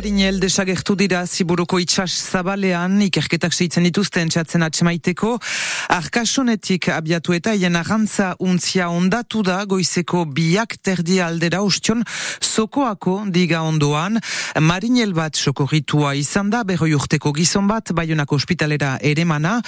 Marinel desagertu dira ziburuko itxas zabalean ikerketak seitzen dituzten txatzen atxemaiteko. Arkasunetik abiatu eta hien arantza untzia ondatu da goizeko biak terdi aldera ustion sokoako diga ondoan. Marinel bat sokorritua izan da berroi urteko gizon bat baionako ospitalera ere mana.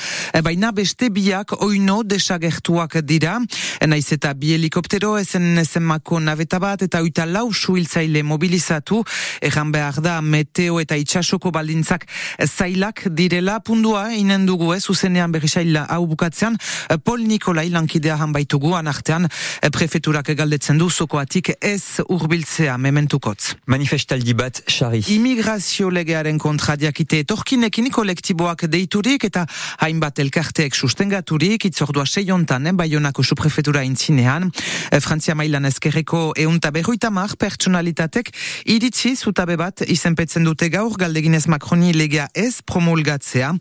Baina beste biak oino desagertuak dira. Naiz eta bi helikoptero esen esen mako naveta bat eta uita lau suiltzaile mobilizatu. Egan behar da meteo eta itxasoko baldintzak zailak direla pundua inen dugu ez, zuzenean berri saila hau bukatzean, Pol Nikolai lankidea han baitugu, anartean prefeturak galdetzen du zokoatik ez urbiltzea mementukotz. Manifestaldi bat, xarri. Imigrazio legearen kontra diakite torkinekin kolektiboak deiturik eta hainbat elkarteek sustengaturik, itzordua seiontan, eh, baionako suprefetura intzinean, eh, Frantzia mailan ezkerreko eunta berroita mar pertsonalitatek iritsi zutabe bat izenpetzen dute gaur galdeginez Macroni legea ez promulgatzea.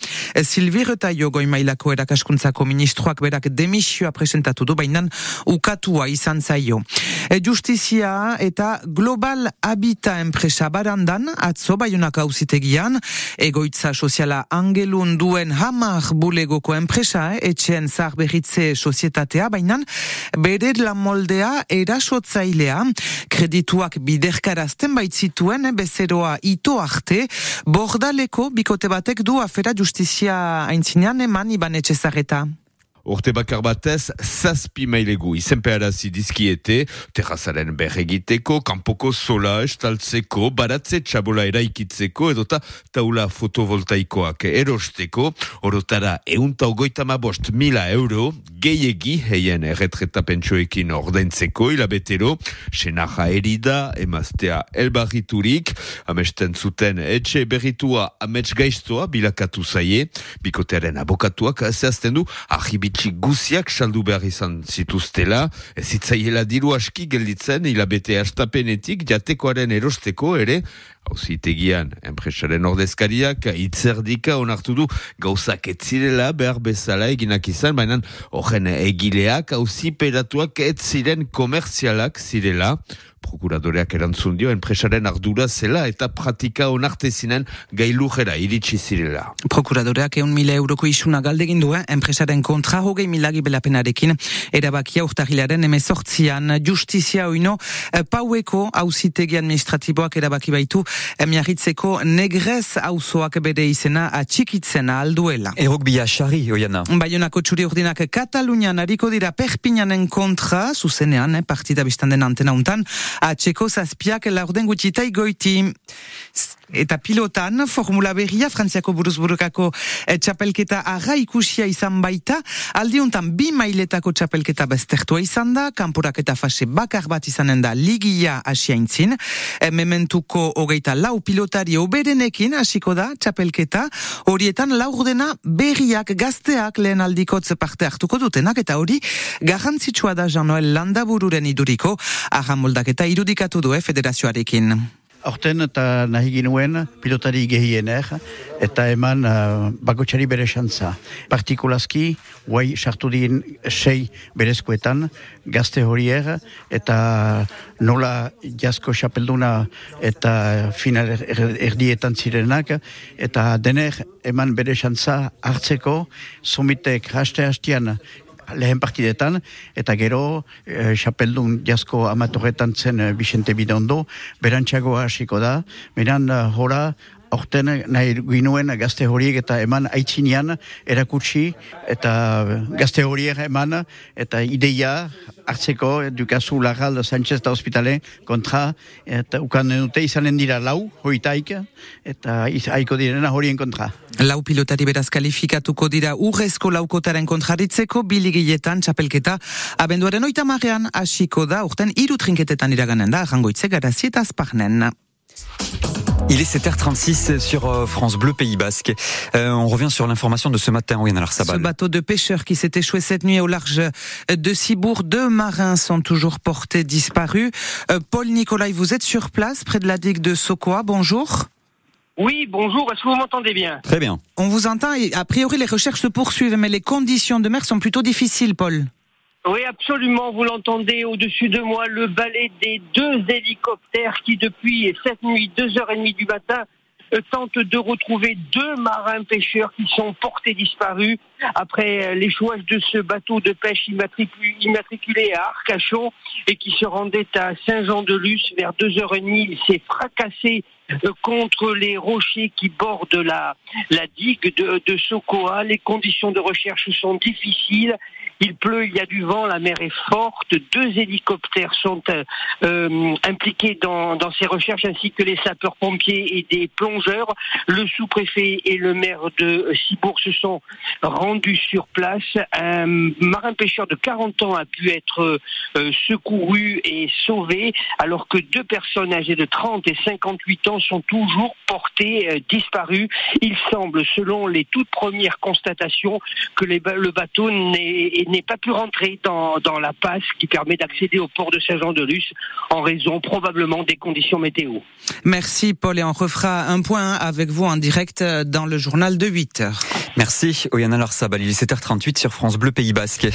Silvi Retaio goi mailako erakaskuntzako ministroak berak demisioa presentatu du, bainan ukatua izan zaio. E, justizia eta global habita enpresa barandan, atzo baiunak hauzitegian, egoitza soziala angelun duen hamar bulegoko enpresa, eh, etxeen zar berritze sozietatea, bainan bere la moldea erasotzailea, kredituak biderkarazten baitzituen, eh, bezeroa ito arte, bordaleko bikote batek du afera justizia aintzinean eman iban etxezareta. Urte bakar batez, zazpi mailegu izenpearazi dizkiete, terrazaren berregiteko, kanpoko sola estaltzeko, baratze txabola eraikitzeko, edota taula fotovoltaikoak erosteko, orotara eunta ogoita bost mila euro, gehiegi heien erretreta pentsoekin ordaintzeko, hilabetero, senaja erida, emaztea elbarriturik, amesten zuten etxe berritua amets gaiztoa bilakatu zaie, bikotearen abokatuak zehazten du, ahibi bitxi guziak saldu behar izan zituztela, ez zitzaiela diru aski gelditzen hilabete astapenetik jatekoaren erosteko ere, hauzitegian enpresaren ordezkariak itzerdika onartu du. Gauzak etzirela behar bezala eginak izan, baina horren egileak hauziperatuak ez ziren komerzialak zirela, prokuradoreak erantzun dio enpresaren ardura zela eta pratika onartezinen gailujera iritsi zirela. Prokuradoreak eun mila euroko isuna galdegin du, eh? enpresaren kontra hogei milagi belapenarekin. Erabakia urtahilaren emezortzian justizia oino eh, paueko hauzitegi administratiboak erabaki baitu emiarritzeko negrez hauzoak bere izena atxikitzen alduela. Erok bia xarri, oiana. Baionako txuri urdinak Katalunian hariko dira perpinanen kontra, zuzenean, eh, partida biztanden antena untan, atxeko zazpiak laurden gutxita igoiti. Eta pilotan, formula berria, frantziako buruzburukako e, txapelketa arra ikusia izan baita, aldiuntan bi mailetako txapelketa beztertua izan da, kanporak eta fase bakar bat izanen da ligia asiaintzin, e, mementuko hogeita lau pilotari oberenekin hasiko da txapelketa, horietan laurdena berriak gazteak lehen aldikotze parte hartuko dutenak, eta hori garrantzitsua da Jean-Noel Landabururen iduriko, arra moldaketa irudikatu du eh, federazioarekin. Horten eta nahi ginuen pilotari gehiener eta eman uh, bakotxari bere xantza. Partikulazki, guai sartu din sei berezkoetan, gazte horier eta nola jasko xapelduna eta final er, er, erdietan zirenak eta dener eman bere xantza hartzeko somitek haste hastian lehen partidetan, eta gero e, xapeldun jasko amatorretan zen e, Vicente Bidondo, berantxago hasiko da, beran e, hora, Horten nahi ginuen gazte horiek eta eman aitzinean erakutsi eta gazte horiek eman eta ideia hartzeko dukazu lagal Sánchez da hospitale kontra eta ukan dute izanen dira lau hoitaik eta haiko direna horien kontra. Lau pilotari beraz kalifikatuko dira urrezko laukotaren kontraritzeko biligietan txapelketa abenduaren oita marrean hasiko da urten iru trinketetan iraganen da jangoitze garazi eta azparnen. Il est 7h36 sur euh, France Bleu Pays Basque. Euh, on revient sur l'information de ce matin, oui, Ce bateau de pêcheurs qui s'est échoué cette nuit au large de Cibourg, deux marins sont toujours portés disparus. Euh, Paul Nicolai, vous êtes sur place près de la digue de Sokoa. Bonjour. Oui, bonjour. Est-ce que vous m'entendez bien? Très bien. On vous entend et a priori les recherches se poursuivent, mais les conditions de mer sont plutôt difficiles, Paul. Oui, absolument. Vous l'entendez au-dessus de moi, le balai des deux hélicoptères qui, depuis cette nuit, deux heures et demie du matin, tentent de retrouver deux marins pêcheurs qui sont portés disparus après euh, l'échouage de ce bateau de pêche immatriculé à Arcachon et qui se rendait à Saint-Jean-de-Luz vers deux heures et demie. Il s'est fracassé euh, contre les rochers qui bordent la, digue de, de Sokoa. Les conditions de recherche sont difficiles. Il pleut, il y a du vent, la mer est forte. Deux hélicoptères sont euh, impliqués dans, dans, ces recherches, ainsi que les sapeurs-pompiers et des plongeurs. Le sous-préfet et le maire de Cibourg se sont rendus sur place. Un marin-pêcheur de 40 ans a pu être euh, secouru et sauvé, alors que deux personnes âgées de 30 et 58 ans sont toujours portées euh, disparues. Il semble, selon les toutes premières constatations, que les, le bateau n'est n'est pas pu rentrer dans, dans la passe qui permet d'accéder au port de Saint-Jean-de-Luz en raison probablement des conditions météo. Merci Paul et on refera un point avec vous en direct dans le journal de 8 heures. Merci Oyana est 7h38 sur France Bleu Pays Basque.